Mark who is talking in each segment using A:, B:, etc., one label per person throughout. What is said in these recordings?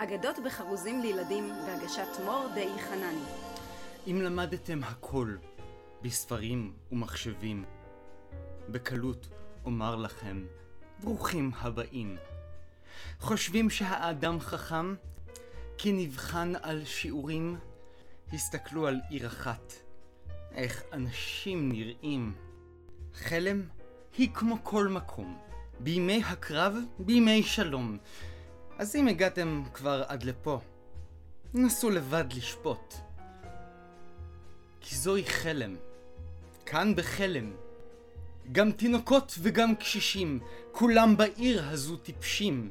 A: אגדות בחרוזים לילדים בהגשת מור די חנני.
B: אם למדתם הכל בספרים ומחשבים, בקלות אומר לכם, ברוכים הבאים. חושבים שהאדם חכם? כי נבחן על שיעורים? הסתכלו על עיר אחת, איך אנשים נראים. חלם היא כמו כל מקום, בימי הקרב, בימי שלום. אז אם הגעתם כבר עד לפה, נסו לבד לשפוט. כי זוהי חלם. כאן בחלם. גם תינוקות וגם קשישים, כולם בעיר הזו טיפשים.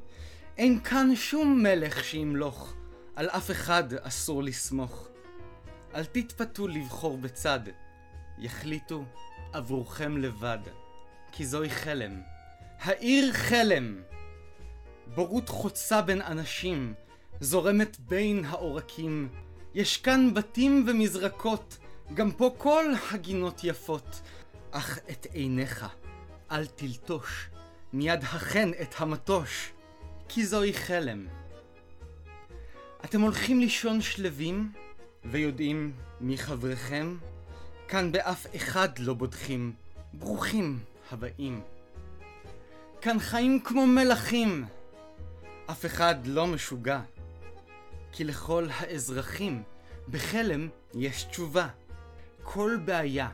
B: אין כאן שום מלך שימלוך, על אף אחד אסור לסמוך. אל תתפתו לבחור בצד, יחליטו עבורכם לבד, כי זוהי חלם. העיר חלם! בורות חוצה בין אנשים, זורמת בין העורקים. יש כאן בתים ומזרקות, גם פה כל הגינות יפות. אך את עיניך אל תלטוש, מיד הכן את המטוש, כי זוהי חלם. אתם הולכים לישון שלווים, ויודעים מי חבריכם? כאן באף אחד לא בוטחים, ברוכים הבאים. כאן חיים כמו מלכים, אף אחד לא משוגע, כי לכל האזרחים בחלם יש תשובה. כל בעיה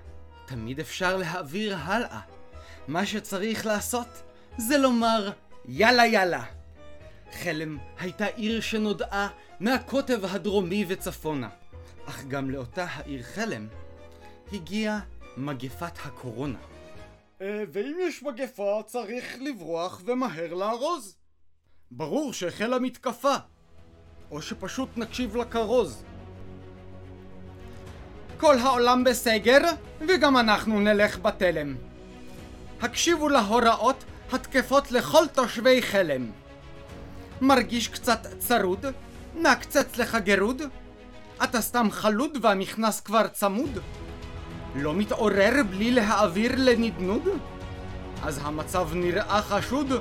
B: תמיד אפשר להעביר הלאה. מה שצריך לעשות זה לומר יאללה יאללה. חלם הייתה עיר שנודעה מהקוטב הדרומי וצפונה, אך גם לאותה העיר חלם הגיעה מגפת הקורונה.
C: אה, ואם יש מגפה צריך לברוח ומהר לארוז. ברור שהחלה מתקפה, או שפשוט נקשיב לכרוז. כל העולם בסגר, וגם אנחנו נלך בתלם. הקשיבו להוראות התקפות לכל תושבי חלם. מרגיש קצת צרוד? נקצץ לך גירוד? אתה סתם חלוד והמכנס כבר צמוד? לא מתעורר בלי להעביר לנדנוד? אז המצב נראה חשוד?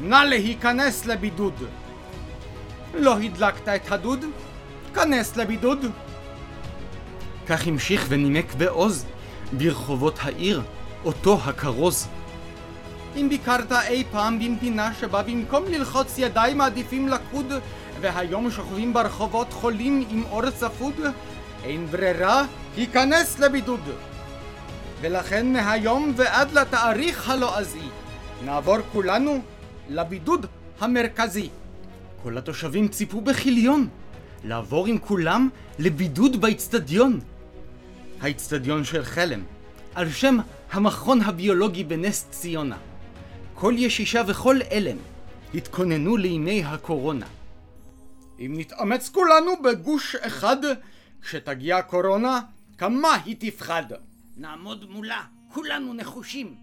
C: נא להיכנס לבידוד. לא הדלקת את הדוד? כנס לבידוד.
B: כך המשיך ונימק בעוז ברחובות העיר אותו הכרוז.
C: אם ביקרת אי פעם במדינה שבה במקום ללחוץ ידיים מעדיפים לקוד והיום שוכבים ברחובות חולים עם אור צפוד, אין ברירה, היכנס לבידוד. ולכן מהיום ועד לתאריך הלועזי נעבור כולנו לבידוד המרכזי.
B: כל התושבים ציפו בכיליון לעבור עם כולם לבידוד באצטדיון. האצטדיון של חלם, על שם המכון הביולוגי בנס ציונה. כל ישישה וכל אלם התכוננו לימי הקורונה.
C: אם נתאמץ כולנו בגוש אחד, כשתגיע הקורונה, כמה היא תפחד.
D: נעמוד מולה, כולנו נחושים,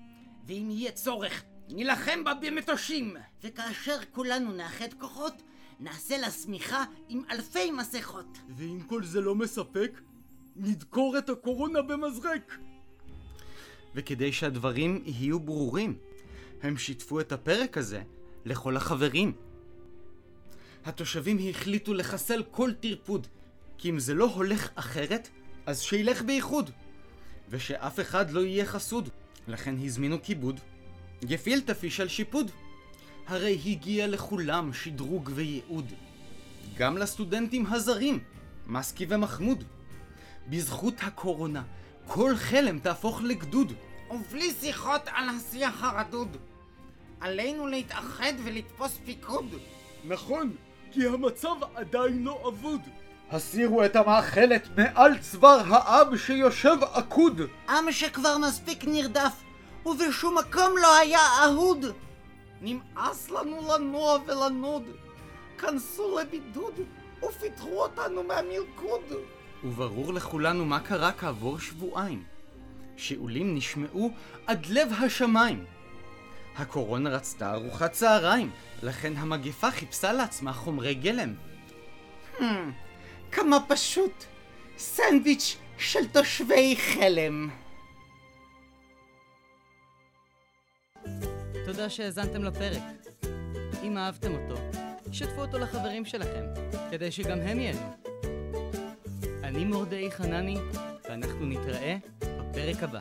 D: ואם יהיה צורך, נילחם בה במטושים. וכאשר כולנו נאחד כוחות, נעשה לה שמיכה עם אלפי מסכות.
C: ואם כל זה לא מספק, נדקור את הקורונה במזרק.
B: וכדי שהדברים יהיו ברורים, הם שיתפו את הפרק הזה לכל החברים. התושבים החליטו לחסל כל טרפוד, כי אם זה לא הולך אחרת, אז שילך בבידוד. ושאף אחד לא יהיה חשוד. לכן הזמינו כיבוד, גפילטע פיש על שיפוד. הרי הגיע לכולם שדרוג וייעוד. גם לסטודנטים הזרים, מסקי ומחמוד. בזכות הקורונה, כל חלם תהפוך לגדוד.
D: ובלי שיחות על השיח הרדוד. עלינו להתאחד ולתפוס פיקוד.
C: נכון, כי המצב עדיין לא אבוד. הסירו את המאכלת מעל צוואר העם שיושב עקוד.
D: עם שכבר מספיק נרדף, ובשום מקום לא היה אהוד. נמאס לנו לנוע ולנוד. כנסו לבידוד ופיטרו אותנו מהמלכוד.
B: וברור לכולנו מה קרה כעבור שבועיים. שאולים נשמעו עד לב השמיים. הקורונה רצתה ארוחת צהריים, לכן המגפה חיפשה לעצמה חומרי גלם.
D: Hmm, כמה פשוט. סנדוויץ' של תושבי חלם.
E: תודה שהאזנתם לפרק. אם אהבתם אותו,
B: שתפו אותו לחברים שלכם, כדי שגם הם ייהנו. אני מורדאי חנני, ואנחנו נתראה בפרק הבא.